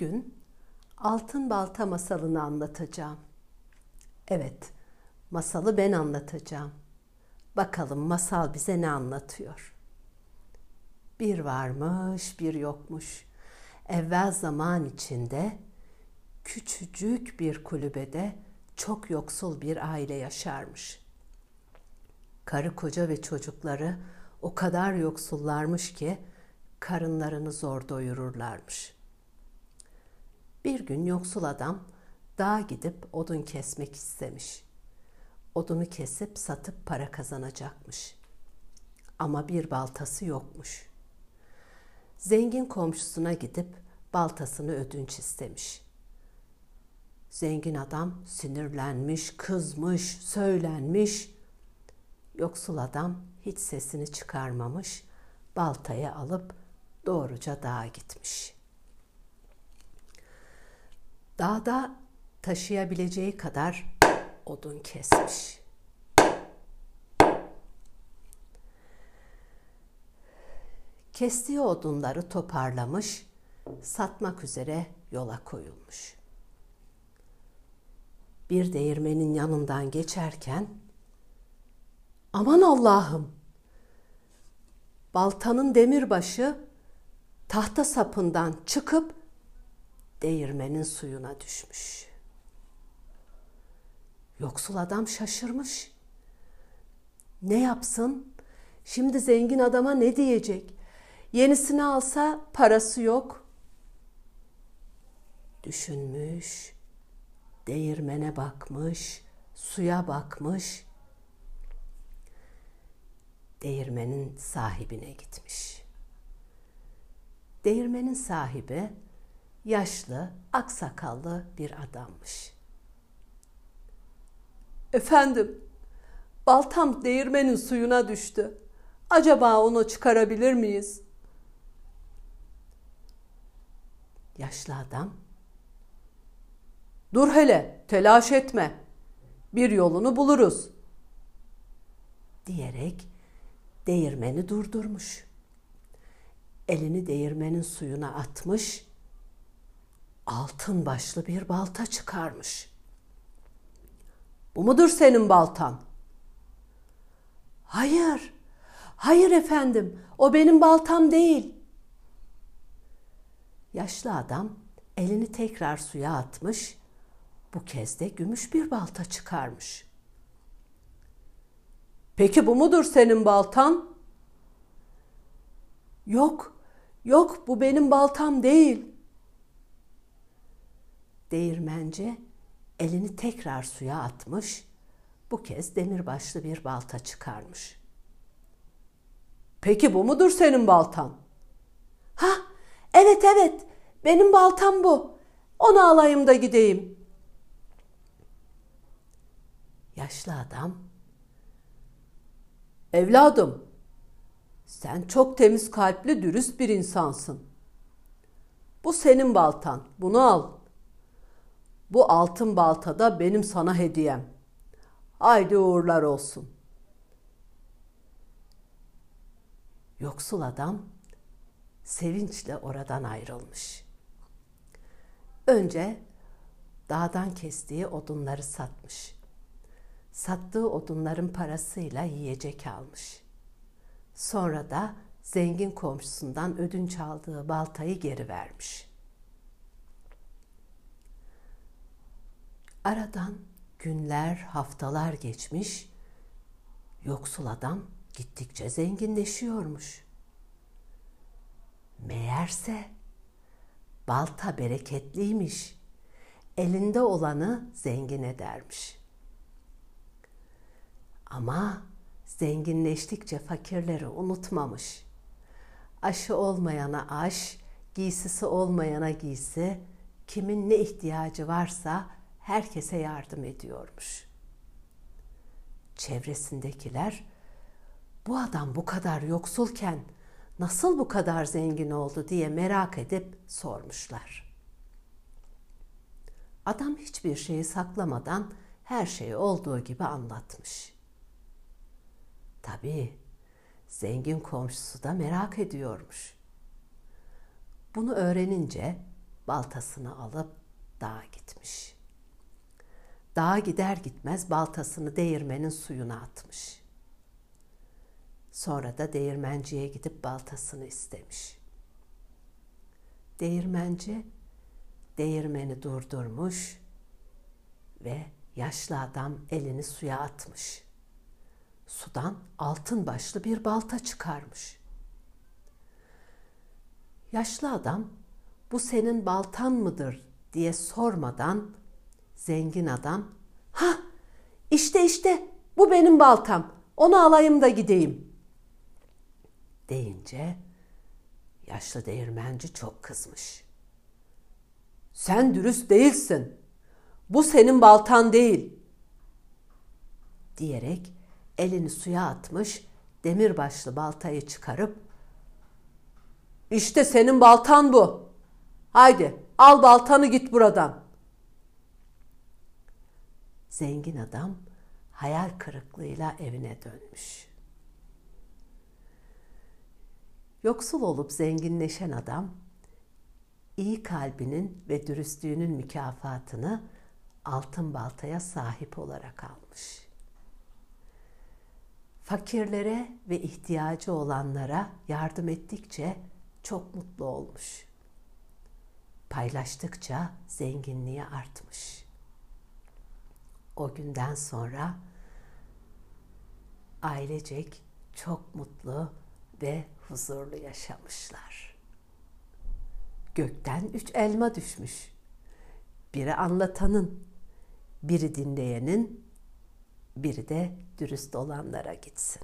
Bugün Altın Balta masalını anlatacağım. Evet, masalı ben anlatacağım. Bakalım masal bize ne anlatıyor? Bir varmış, bir yokmuş. Evvel zaman içinde küçücük bir kulübede çok yoksul bir aile yaşarmış. Karı koca ve çocukları o kadar yoksullarmış ki karınlarını zor doyururlarmış. Bir gün yoksul adam dağa gidip odun kesmek istemiş. Odunu kesip satıp para kazanacakmış. Ama bir baltası yokmuş. Zengin komşusuna gidip baltasını ödünç istemiş. Zengin adam sinirlenmiş, kızmış, söylenmiş. Yoksul adam hiç sesini çıkarmamış, baltayı alıp doğruca dağa gitmiş. Dağda taşıyabileceği kadar odun kesmiş. Kestiği odunları toparlamış, satmak üzere yola koyulmuş. Bir değirmenin yanından geçerken aman Allah'ım baltanın demirbaşı tahta sapından çıkıp değirmenin suyuna düşmüş. Yoksul adam şaşırmış. Ne yapsın? Şimdi zengin adama ne diyecek? Yenisini alsa parası yok. Düşünmüş, değirmene bakmış, suya bakmış. Değirmenin sahibine gitmiş. Değirmenin sahibi yaşlı, aksakallı bir adammış. Efendim, baltam değirmenin suyuna düştü. Acaba onu çıkarabilir miyiz? Yaşlı adam, Dur hele, telaş etme. Bir yolunu buluruz. Diyerek değirmeni durdurmuş. Elini değirmenin suyuna atmış altın başlı bir balta çıkarmış. Bu mudur senin baltan? Hayır, hayır efendim, o benim baltam değil. Yaşlı adam elini tekrar suya atmış, bu kez de gümüş bir balta çıkarmış. Peki bu mudur senin baltan? Yok, yok bu benim baltam değil. Değirmenci elini tekrar suya atmış, bu kez demirbaşlı bir balta çıkarmış. Peki bu mudur senin baltan? Ha, evet evet, benim baltam bu. Onu alayım da gideyim. Yaşlı adam, Evladım, sen çok temiz kalpli, dürüst bir insansın. Bu senin baltan, bunu al. Bu altın balta da benim sana hediyem. Haydi uğurlar olsun. Yoksul adam sevinçle oradan ayrılmış. Önce dağdan kestiği odunları satmış. Sattığı odunların parasıyla yiyecek almış. Sonra da zengin komşusundan ödünç aldığı baltayı geri vermiş.'' Aradan günler, haftalar geçmiş. Yoksul adam gittikçe zenginleşiyormuş. Meğerse balta bereketliymiş. Elinde olanı zengin edermiş. Ama zenginleştikçe fakirleri unutmamış. Aşı olmayana aş, giysisi olmayana giysi, kimin ne ihtiyacı varsa herkese yardım ediyormuş. Çevresindekiler bu adam bu kadar yoksulken nasıl bu kadar zengin oldu diye merak edip sormuşlar. Adam hiçbir şeyi saklamadan her şeyi olduğu gibi anlatmış. Tabii zengin komşusu da merak ediyormuş. Bunu öğrenince baltasını alıp dağa gitmiş. Dağa gider gitmez baltasını değirmenin suyuna atmış. Sonra da değirmenciye gidip baltasını istemiş. Değirmenci değirmeni durdurmuş ve yaşlı adam elini suya atmış. Sudan altın başlı bir balta çıkarmış. Yaşlı adam bu senin baltan mıdır diye sormadan zengin adam ha işte işte bu benim baltam onu alayım da gideyim deyince yaşlı değirmenci çok kızmış. Sen dürüst değilsin. Bu senin baltan değil. Diyerek elini suya atmış, demirbaşlı baltayı çıkarıp işte senin baltan bu. Haydi al baltanı git buradan. Zengin adam hayal kırıklığıyla evine dönmüş. Yoksul olup zenginleşen adam iyi kalbinin ve dürüstlüğünün mükafatını altın baltaya sahip olarak almış. Fakirlere ve ihtiyacı olanlara yardım ettikçe çok mutlu olmuş. Paylaştıkça zenginliği artmış. O günden sonra ailecek çok mutlu ve huzurlu yaşamışlar. Gökten üç elma düşmüş. Biri anlatanın, biri dinleyenin, biri de dürüst olanlara gitsin.